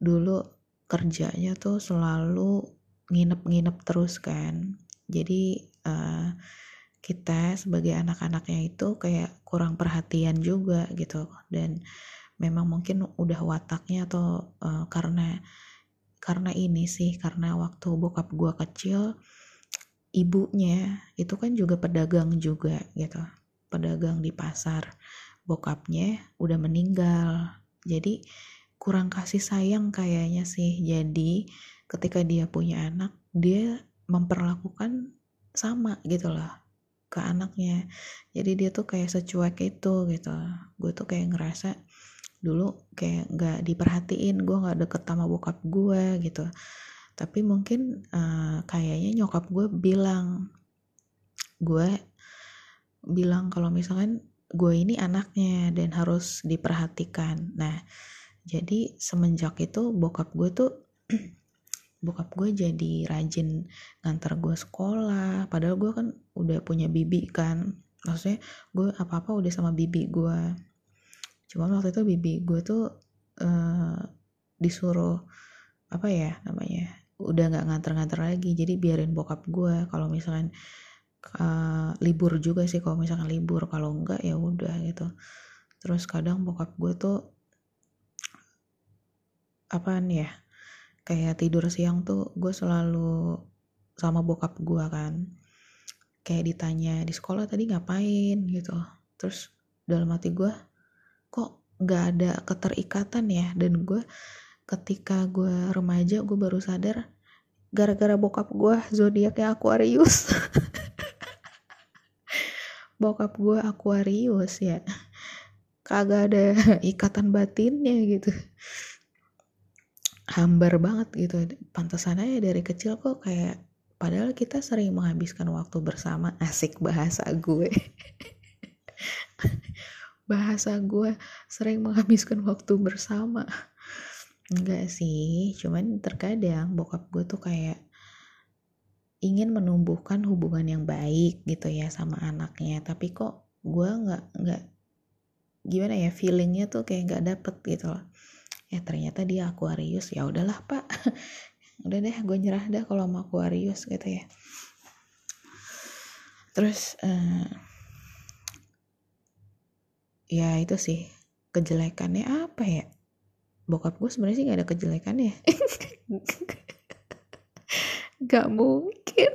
dulu kerjanya tuh selalu nginep-nginep terus kan. Jadi uh, kita sebagai anak-anaknya itu kayak kurang perhatian juga gitu. Dan memang mungkin udah wataknya atau uh, karena karena ini sih karena waktu bokap gue kecil ibunya itu kan juga pedagang juga gitu. Pedagang di pasar bokapnya udah meninggal. Jadi kurang kasih sayang kayaknya sih. Jadi ketika dia punya anak dia memperlakukan sama gitu loh ke anaknya. Jadi dia tuh kayak secuek itu gitu. Gue tuh kayak ngerasa dulu kayak nggak diperhatiin gue nggak deket sama bokap gue gitu tapi mungkin uh, kayaknya nyokap gue bilang gue bilang kalau misalkan gue ini anaknya dan harus diperhatikan. Nah jadi semenjak itu bokap gue tuh bokap gue jadi rajin nganter gue sekolah. Padahal gue kan udah punya bibi kan. Maksudnya gue apa apa udah sama bibi gue. Cuma waktu itu bibi gue tuh uh, disuruh apa ya namanya udah nggak nganter-nganter lagi. Jadi biarin bokap gue kalau misalkan uh, libur juga sih. Kalau misalkan libur kalau enggak ya udah gitu. Terus kadang bokap gue tuh apaan ya kayak tidur siang tuh gue selalu sama bokap gue kan. Kayak ditanya di sekolah tadi ngapain? gitu. Terus dalam hati gue kok nggak ada keterikatan ya? Dan gue ketika gue remaja gue baru sadar gara-gara bokap gue zodiaknya Aquarius. Bokap gue Aquarius ya. Kagak ada ikatan batinnya gitu. Hambar banget gitu. Pantesan aja dari kecil kok kayak padahal kita sering menghabiskan waktu bersama. Asik bahasa gue. Bahasa gue sering menghabiskan waktu bersama enggak sih cuman terkadang bokap gue tuh kayak ingin menumbuhkan hubungan yang baik gitu ya sama anaknya tapi kok gue nggak nggak gimana ya feelingnya tuh kayak nggak dapet gitu loh. Ya ternyata dia Aquarius ya udahlah pak. Udah deh gue nyerah dah kalau mau Aquarius gitu ya. Terus uh, ya itu sih kejelekannya apa ya bokap gue sebenarnya sih gak ada kejelekannya. Gak mungkin.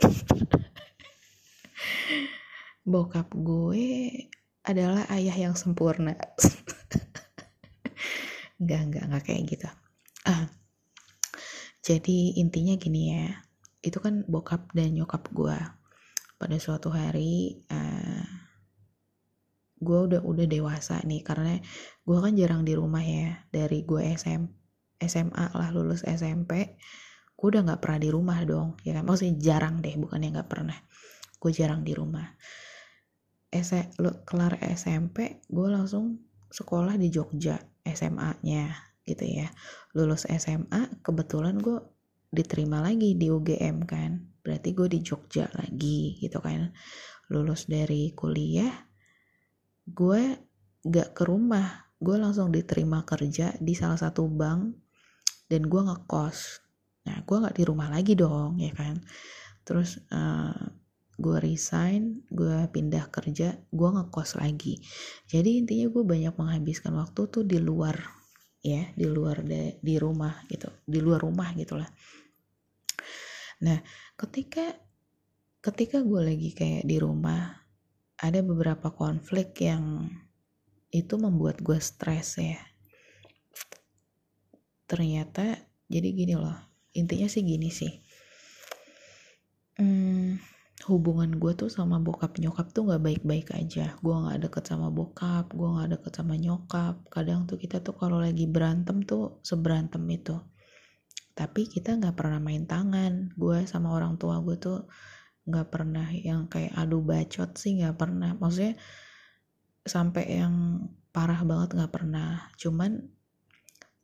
Bokap gue adalah ayah yang sempurna. Enggak enggak enggak kayak gitu. Ah jadi intinya gini ya itu kan bokap dan nyokap gue pada suatu hari uh, gue udah udah dewasa nih karena gue kan jarang di rumah ya dari gue SM, SMA lah lulus SMP gue udah nggak pernah di rumah dong ya kan? Maksudnya jarang deh bukannya nggak pernah. Gue jarang di rumah. S lo kelar SMP gue langsung sekolah di Jogja SMA-nya gitu ya. Lulus SMA kebetulan gue diterima lagi di UGM kan? Berarti gue di Jogja lagi gitu kan? Lulus dari kuliah gue gak ke rumah. Gue langsung diterima kerja di salah satu bank dan gue ngekos. Nah gue nggak di rumah lagi dong ya kan? Terus uh, gue resign gue pindah kerja gue ngekos lagi. Jadi intinya gue banyak menghabiskan waktu tuh di luar ya di luar de, di rumah gitu di luar rumah gitulah. Nah ketika ketika gue lagi kayak di rumah ada beberapa konflik yang itu membuat gue stres ya. Ternyata jadi gini loh intinya sih gini sih. Hmm, hubungan gue tuh sama bokap nyokap tuh nggak baik-baik aja. Gue nggak deket sama bokap gue nggak deket sama nyokap. Kadang tuh kita tuh kalau lagi berantem tuh seberantem itu. Tapi kita nggak pernah main tangan. Gue sama orang tua gue tuh nggak pernah yang kayak adu bacot sih nggak pernah. Maksudnya sampai yang parah banget nggak pernah. Cuman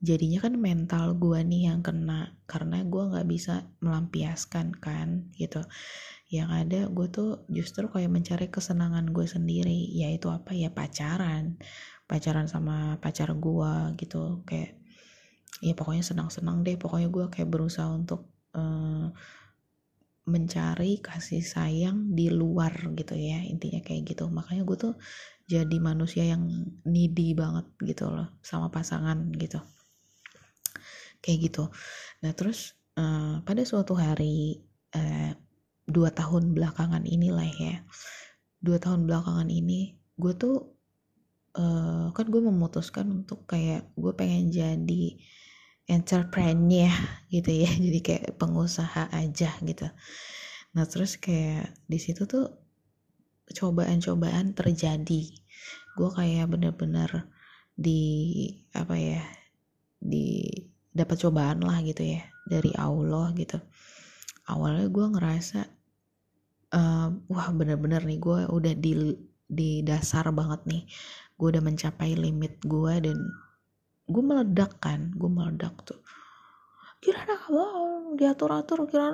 jadinya kan mental gue nih yang kena karena gue nggak bisa melampiaskan kan gitu. Yang ada gue tuh justru kayak mencari kesenangan gue sendiri yaitu apa? Ya pacaran. Pacaran sama pacar gue gitu. Kayak ya pokoknya senang-senang deh. Pokoknya gue kayak berusaha untuk uh, mencari kasih sayang di luar gitu ya intinya kayak gitu. Makanya gue tuh jadi manusia yang needy banget gitu loh sama pasangan gitu. Kayak gitu. Nah terus uh, pada suatu hari uh, dua tahun belakangan inilah ya dua tahun belakangan ini gue tuh uh, kan gue memutuskan untuk kayak gue pengen jadi entrepreneur gitu ya. Jadi kayak pengusaha aja gitu. Nah terus kayak di situ tuh cobaan-cobaan terjadi. Gue kayak bener-bener di apa ya di dapat cobaan lah gitu ya dari Allah gitu. Awalnya gue ngerasa uh, wah bener-bener nih gue udah di di dasar banget nih. Gue udah mencapai limit gue dan gue meledak kan gue meledak tuh. Kira kamu diatur-atur kira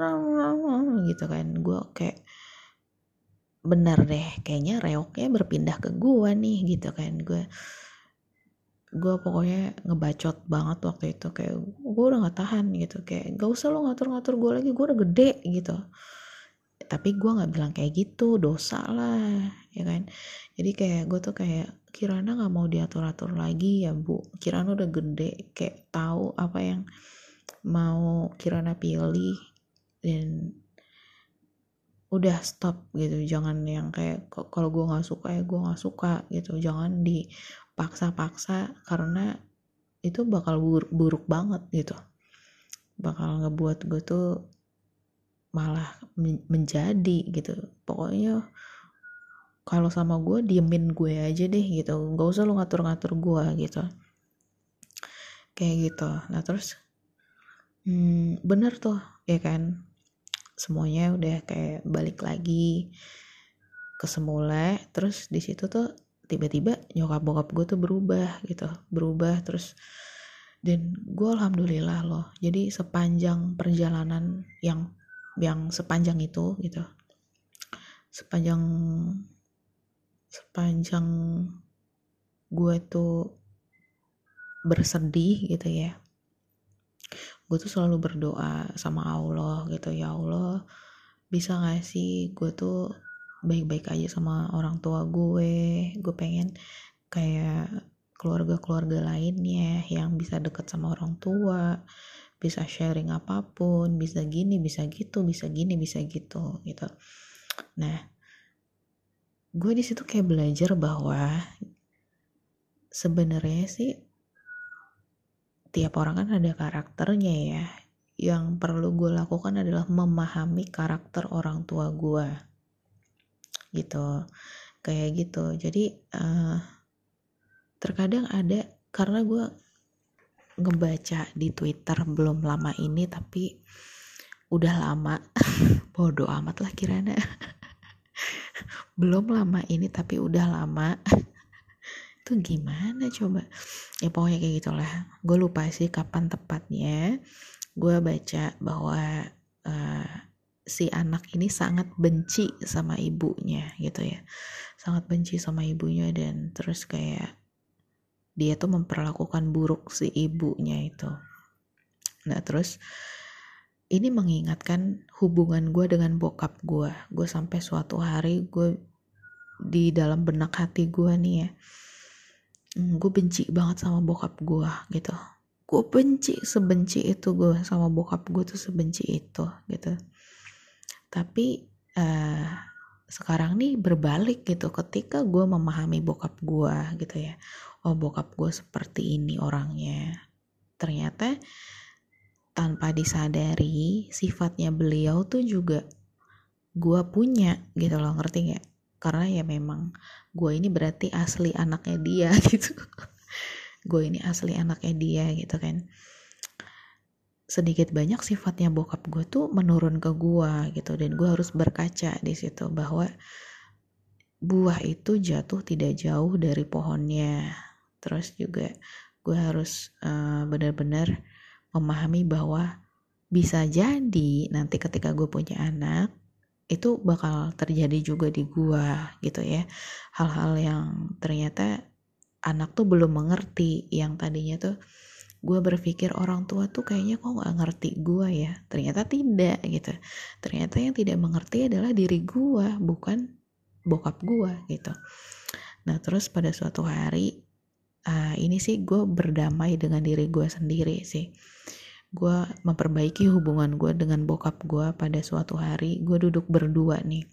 gitu kan. Gue kayak bener deh kayaknya reoknya berpindah ke gue nih gitu kan. Gue gue pokoknya ngebacot banget waktu itu kayak gue udah gak tahan gitu. Kayak gak usah lo ngatur-ngatur gue lagi gue udah gede gitu. Tapi gue nggak bilang kayak gitu dosa lah ya kan jadi kayak gue tuh kayak Kirana nggak mau diatur atur lagi ya bu? Kirana udah gede kayak tahu apa yang mau Kirana pilih dan udah stop gitu. Jangan yang kayak kalau gue nggak suka ya gue nggak suka gitu. Jangan dipaksa-paksa karena itu bakal buruk, buruk banget gitu. Bakal ngebuat gue tuh malah menjadi gitu. Pokoknya kalau sama gue diemin gue aja deh gitu. Nggak usah lo ngatur-ngatur gue gitu. Kayak gitu. Nah terus hmm, bener tuh ya kan? Semuanya udah kayak balik lagi ke semula. Terus di situ tuh tiba-tiba nyokap bokap gue tuh berubah gitu. Berubah terus dan gue alhamdulillah loh. Jadi sepanjang perjalanan yang yang sepanjang itu gitu. Sepanjang sepanjang gue tuh bersedih gitu ya. Gue tuh selalu berdoa sama Allah gitu ya Allah bisa gak sih gue tuh baik-baik aja sama orang tua gue? Gue pengen kayak keluarga-keluarga lainnya yang bisa deket sama orang tua bisa sharing apa pun bisa gini bisa gitu bisa gini bisa gitu gitu. Nah gue di situ kayak belajar bahwa sebenarnya sih tiap orang kan ada karakternya ya. Yang perlu gue lakukan adalah memahami karakter orang tua gue gitu. Kayak gitu. Jadi uh, terkadang ada karena gue ngebaca di Twitter belum lama ini tapi udah lama. Bodoh amat lah kirana belum lama ini tapi udah lama. Itu gimana coba? Ya pokoknya kayak gitulah. Gue lupa sih kapan tepatnya. Gue baca bahwa uh, si anak ini sangat benci sama ibunya gitu ya. Sangat benci sama ibunya dan terus kayak dia tuh memperlakukan buruk si ibunya itu. Nah terus ini mengingatkan hubungan gue dengan bokap gue gue sampai suatu hari gue di dalam benak hati gue nih ya hmm, gue benci banget sama bokap gue gitu. Gue benci sebenci itu gue sama bokap gue tuh sebenci itu gitu. Tapi uh, sekarang nih berbalik gitu. Ketika gue memahami bokap gue gitu ya oh bokap gue seperti ini orangnya ternyata tanpa disadari sifatnya beliau tuh juga gue punya gitu loh ngerti nggak? Karena ya memang gue ini berarti asli anaknya dia gitu. Gue ini asli anaknya dia gitu kan. Sedikit banyak sifatnya bokap gue tuh menurun ke gue gitu dan gue harus berkaca di situ bahwa buah itu jatuh tidak jauh dari pohonnya. Terus juga gue harus uh, benar-benar memahami bahwa bisa jadi nanti ketika gue punya anak itu bakal terjadi juga di gua gitu ya. Hal-hal yang ternyata anak tuh belum mengerti yang tadinya tuh gue berpikir orang tua tuh kayaknya kok nggak ngerti gue ya. Ternyata tidak gitu. Ternyata yang tidak mengerti adalah diri gue bukan bokap gue gitu. Nah terus pada suatu hari uh, ini sih gue berdamai dengan diri gue sendiri sih. Gue memperbaiki hubungan gue dengan bokap gue pada suatu hari. Gue duduk berdua nih.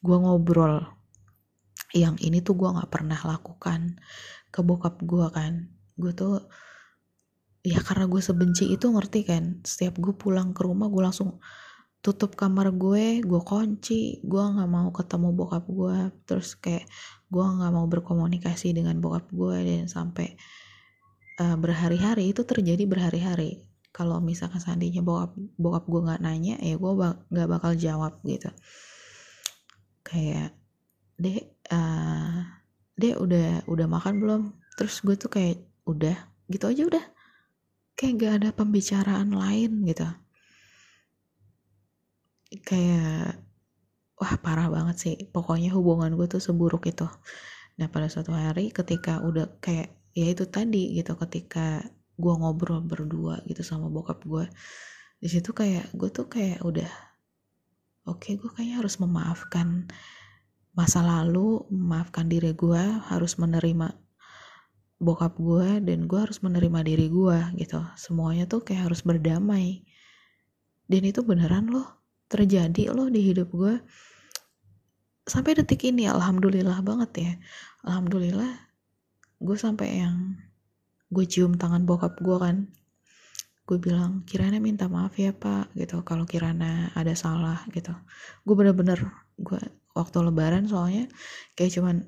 Gue ngobrol. Yang ini tuh gue nggak pernah lakukan ke bokap gue kan. Gue tuh ya karena gue sebenci itu ngerti kan. Setiap gue pulang ke rumah gue langsung tutup kamar gue gue kunci gue nggak mau ketemu bokap gue. Terus kayak gue nggak mau berkomunikasi dengan bokap gue dan sampai uh, berhari-hari itu terjadi berhari-hari. Kalau misalkan seandainya bokap bokap gue nggak nanya ya gue nggak bak bakal jawab gitu. Kayak dek uh, dek udah udah makan belum? Terus gue tuh kayak udah gitu aja udah. Kayak gak ada pembicaraan lain gitu kayak wah parah banget sih. Pokoknya hubungan gue tuh seburuk itu. Nah pada suatu hari ketika udah kayak ya itu tadi gitu ketika gue ngobrol berdua gitu sama bokap gue di situ kayak gue tuh kayak udah oke okay, gue kayaknya harus memaafkan masa lalu memaafkan diri gue harus menerima bokap gue dan gue harus menerima diri gue gitu. Semuanya tuh kayak harus berdamai. Dan itu beneran loh terjadi loh di hidup gue sampai detik ini alhamdulillah banget ya. Alhamdulillah gue sampai yang gue cium tangan bokap gue kan. Gue bilang Kirana minta maaf ya pak gitu. Kalau Kirana ada salah gitu. Gue bener-bener gue waktu lebaran soalnya kayak cuman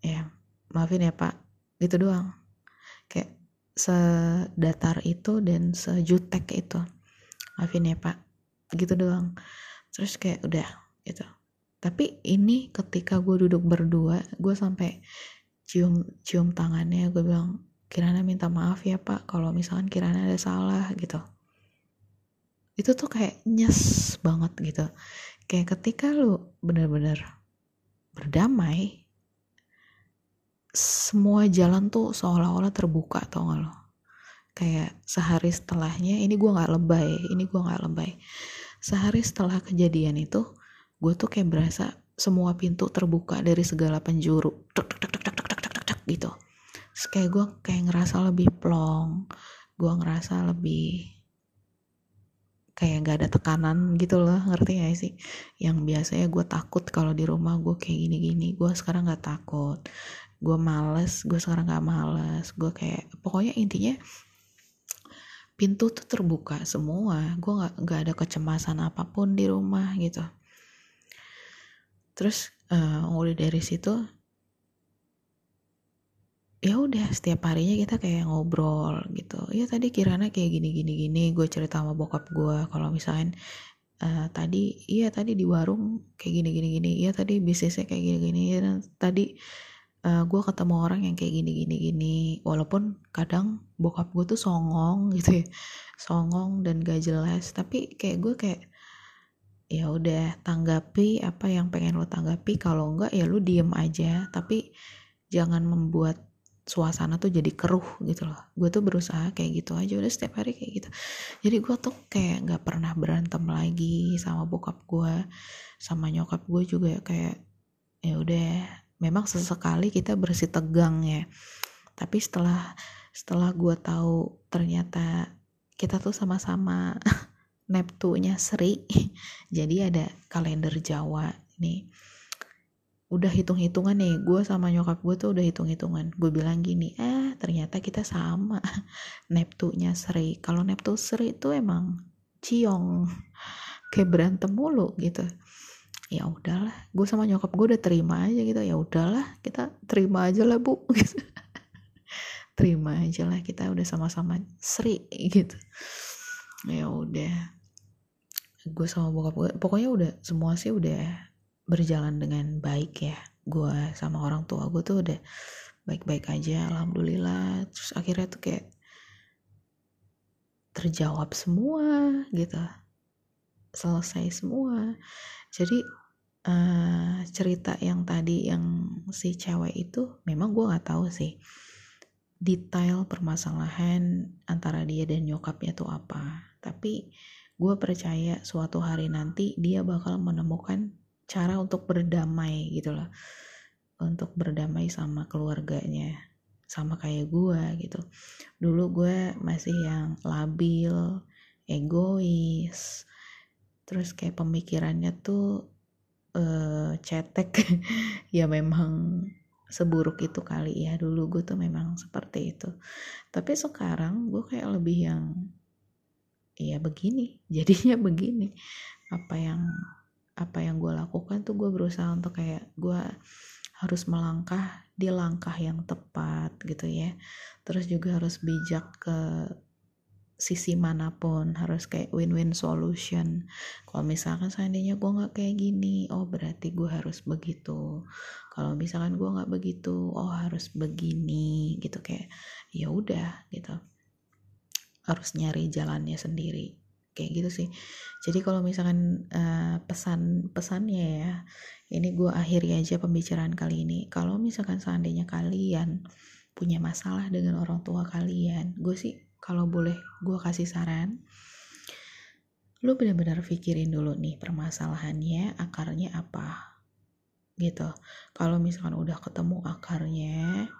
ya maafin ya pak gitu doang. Kayak sedatar itu dan sejutek itu. Maafin ya pak gitu doang. Terus kayak udah gitu. Tapi ini ketika gue duduk berdua gue sampai cium cium tangannya gue bilang Kirana minta maaf ya pak kalau misalkan Kirana ada salah gitu. Itu tuh kayak nyes banget gitu. Kayak ketika lu bener-bener berdamai semua jalan tuh seolah-olah terbuka tau gak lo kayak sehari setelahnya ini gue nggak lebay ini gue nggak lebay sehari setelah kejadian itu gue tuh kayak berasa semua pintu terbuka dari segala penjuru. Tuk, tuk, tuk, tuk, tuk, tuk, tuk, tuk, gitu. Terus kayak gue kayak ngerasa lebih plong gue ngerasa lebih kayak gak ada tekanan gitu loh ngerti gak sih? Yang biasanya gue takut kalau di rumah gue kayak gini-gini gue sekarang gak takut. Gue males gue sekarang gak males. Gue kayak pokoknya intinya pintu tuh terbuka semua. Gue gak, gak ada kecemasan apa pun di rumah gitu. Terus uh, mulai dari situ ya udah setiap harinya kita kayak ngobrol gitu. Ya tadi Kirana kayak gini gini gini. Gue cerita sama bokap gue kalau misalnya uh, tadi iya tadi di warung kayak gini gini gini. Iya tadi bisnisnya kayak gini gini. Ya, tadi uh, gue ketemu orang yang kayak gini gini gini. Walaupun kadang bokap gue tuh songong gitu ya. Songong dan gak jelas. Tapi kayak gue kayak ya udah tanggapi apa yang pengen lo tanggapi. Kalau enggak ya lo diem aja. Tapi jangan membuat suasana tuh jadi keruh gitu loh. Gue tuh berusaha kayak gitu aja. Udah setiap hari kayak gitu. Jadi gue tuh kayak nggak pernah berantem lagi sama bokap gue sama nyokap gue juga kayak ya udah memang sesekali kita bersih tegang ya. Tapi setelah setelah gue tahu ternyata kita tuh sama-sama Neptunya Sri jadi ada kalender Jawa nih udah hitung-hitungan nih gue sama nyokap gue tuh udah hitung-hitungan. Gue bilang gini eh ternyata kita sama Neptunya Sri. Kalau Neptu Sri itu emang ciong kayak berantem mulu gitu ya udahlah gue sama nyokap gue udah terima aja gitu ya udahlah kita terima aja lah bu. Terima aja lah kita udah sama-sama seri gitu. Ya udah gue sama bokap gue pokoknya udah semua sih udah berjalan dengan baik ya. Gue sama orang tua gue tuh udah baik-baik aja alhamdulillah. Terus akhirnya tuh kayak terjawab semua gitu selesai semua. Jadi uh, cerita yang tadi yang si cewek itu memang gue nggak tahu sih detail permasalahan antara dia dan nyokapnya tuh apa. Tapi gue percaya suatu hari nanti dia bakal menemukan cara untuk berdamai gitu loh. Untuk berdamai sama keluarganya sama kayak gue gitu. Dulu gue masih yang labil egois terus kayak pemikirannya tuh uh, cetek. Ya memang seburuk itu kali ya. Dulu gue tuh memang seperti itu. Tapi sekarang gue kayak lebih yang ya begini. Jadinya begini. Apa yang apa yang gue lakukan tuh gue berusaha untuk kayak gue harus melangkah di langkah yang tepat gitu ya. Terus juga harus bijak ke sisi mana pun harus kayak win-win solution. Kalau misalkan seandainya gue nggak kayak gini oh berarti gue harus begitu. Kalau misalkan gue nggak begitu oh harus begini gitu kayak ya udah gitu. Harus nyari jalannya sendiri kayak gitu sih. Jadi kalau misalkan uh, pesan pesannya ya ini gue akhiri aja pembicaraan kali ini. Kalau misalkan seandainya kalian punya masalah dengan orang tua kalian gue sih kalau boleh gue kasih saran lu benar-benar pikirin dulu nih permasalahannya akarnya apa gitu. Kalau misalkan udah ketemu akarnya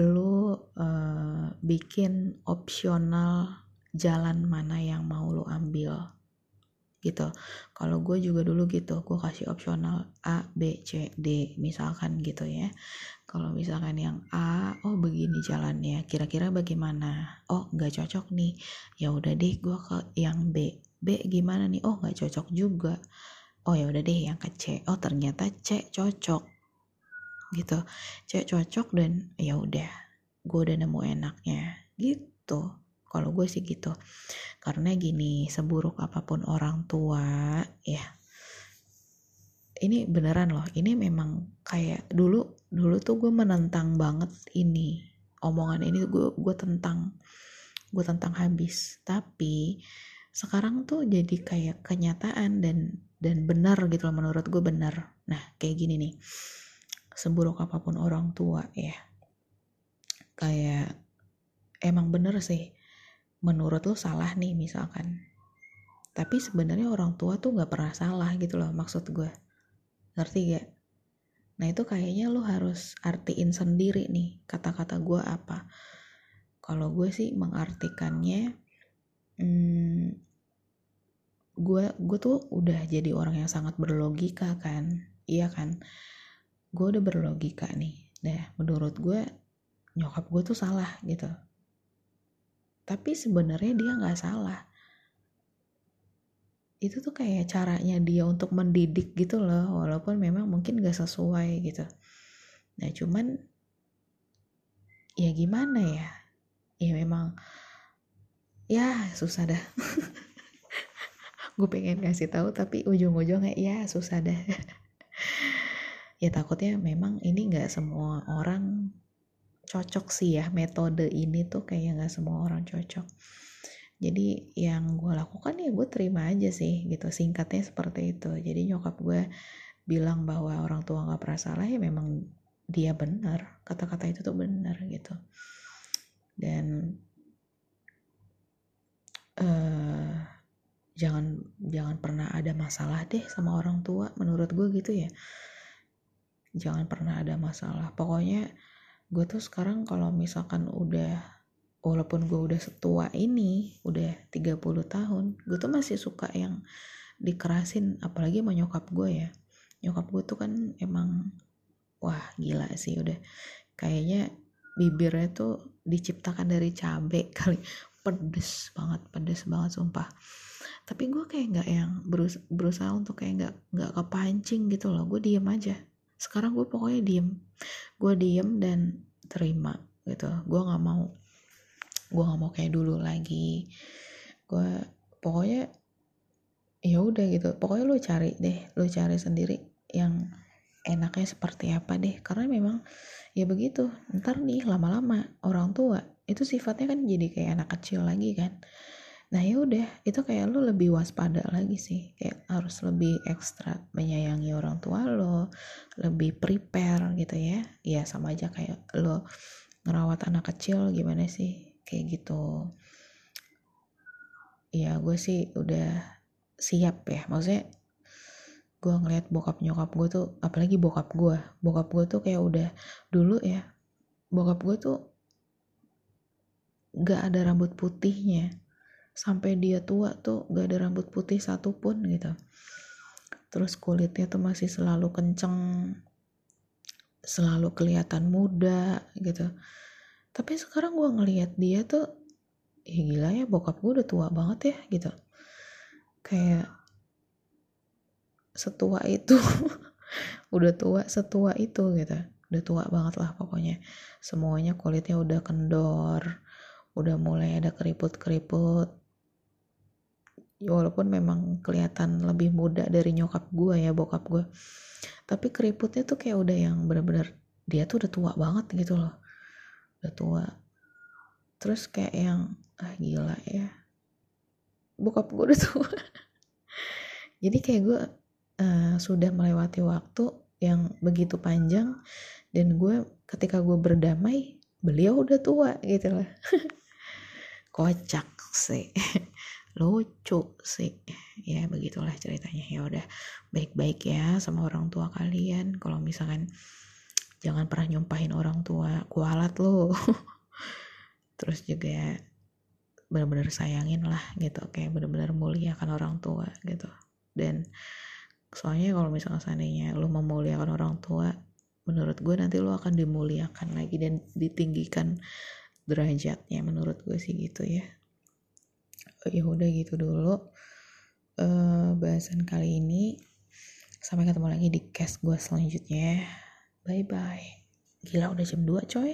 lu uh, bikin opsional jalan mana yang mau lo ambil gitu. Kalau gue juga dulu gitu gue kasih opsional A B C D misalkan gitu ya. Kalau misalkan yang A oh begini jalannya kira-kira bagaimana? Oh nggak cocok nih. Ya udah deh gue ke yang B. B gimana nih? Oh nggak cocok juga. Oh ya udah deh yang ke C. Oh ternyata C cocok. Gitu. C cocok dan ya udah gue udah nemu enaknya. Gitu kalau gue sih gitu. Karena gini seburuk apa pun orang tua ya ini beneran loh. Ini memang kayak dulu dulu tuh gue menentang banget ini omongan ini gue gue tentang gue tentang habis. Tapi sekarang tuh jadi kayak kenyataan dan dan benar gitu loh menurut gue benar. Nah kayak gini nih. Seburuk apa pun orang tua ya. Kayak emang bener sih menurut lo salah nih misalkan. Tapi sebenarnya orang tua tuh nggak pernah salah gitu loh maksud gue. Ngerti gak nah itu kayaknya lo harus artiin sendiri nih kata-kata gue apa. Kalau gue sih mengartikannya hmm, gue gue tuh udah jadi orang yang sangat berlogika kan. Iya kan? Gue udah berlogika nih. Nah menurut gue nyokap gue tuh salah gitu tapi sebenarnya dia nggak salah. Itu tuh kayak caranya dia untuk mendidik gitu loh walaupun memang mungkin gak sesuai gitu. Nah cuman ya gimana ya? Ya memang ya susah dah. Gue pengen kasih tahu tapi ujung-ujungnya ya susah dah. Ya takutnya memang ini nggak semua orang cocok sih ya metode ini tuh kayak nggak semua orang cocok. Jadi yang gue lakukan ya gue terima aja sih gitu. Singkatnya seperti itu. Jadi nyokap gue bilang bahwa orang tua nggak pernah salah ya memang dia benar. Kata-kata itu tuh benar gitu. Dan uh, jangan jangan pernah ada masalah deh sama orang tua menurut gue gitu ya. Jangan pernah ada masalah. Pokoknya gue tuh sekarang kalau misalkan udah walaupun gue udah setua ini udah 30 tahun gue tuh masih suka yang dikerasin apalagi sama nyokap gue ya. Nyokap gue tuh kan emang wah gila sih udah. Kayaknya bibirnya tuh diciptakan dari cabe kali. Pedes banget pedes banget sumpah. Tapi gue kayak nggak yang berus berusaha untuk kayak nggak nggak kepancing gitu loh. Gue diem aja sekarang gue pokoknya diem. Gue diem dan terima gitu. Gue nggak mau gue nggak mau kayak dulu lagi. Gue pokoknya ya udah gitu. Pokoknya lu cari deh lu cari sendiri yang enaknya seperti apa deh. Karena memang ya begitu. Ntar nih lama-lama orang tua itu sifatnya kan jadi kayak anak kecil lagi kan nah ya udah itu kayak lu lebih waspada lagi sih. Kayak harus lebih ekstra menyayangi orang tua lo lebih prepare gitu ya. Ya sama aja kayak lo ngerawat anak kecil gimana sih? Kayak gitu. Ya gue sih udah siap ya. Maksudnya gue ngeliat bokap nyokap gue tuh apalagi bokap gue. Bokap gue tuh kayak udah dulu ya bokap gue tuh gak ada rambut putihnya sampai dia tua tuh gak ada rambut putih satupun gitu. Terus kulitnya tuh masih selalu kenceng selalu kelihatan muda gitu. Tapi sekarang gue ngeliat dia tuh ya gila ya bokap gue udah tua banget ya gitu. Kayak setua itu udah tua setua itu gitu. Udah tua banget lah pokoknya. Semuanya kulitnya udah kendor udah mulai ada keriput-keriput walaupun memang kelihatan lebih muda dari nyokap gue ya bokap gue tapi keriputnya tuh kayak udah yang bener-bener dia tuh udah tua banget gitu loh. Udah tua. Terus kayak yang ah gila ya. Bokap gue udah tua. Jadi kayak gue uh, sudah melewati waktu yang begitu panjang dan gue ketika gue berdamai beliau udah tua gitu lah kocak sih lucu sih. Ya begitulah ceritanya. Ya udah baik-baik ya sama orang tua kalian. Kalau misalkan jangan pernah nyumpahin orang tua kualat lo terus juga benar-benar sayangin lah gitu. Kayak benar-benar muliakan orang tua gitu. Dan soalnya kalau misalnya seandainya lu memuliakan orang tua menurut gue nanti lu akan dimuliakan lagi dan ditinggikan derajatnya menurut gue sih gitu ya ya udah gitu dulu uh, bahasan kali ini. Sampai ketemu lagi di cast gue selanjutnya. Bye bye gila udah jam 2 coy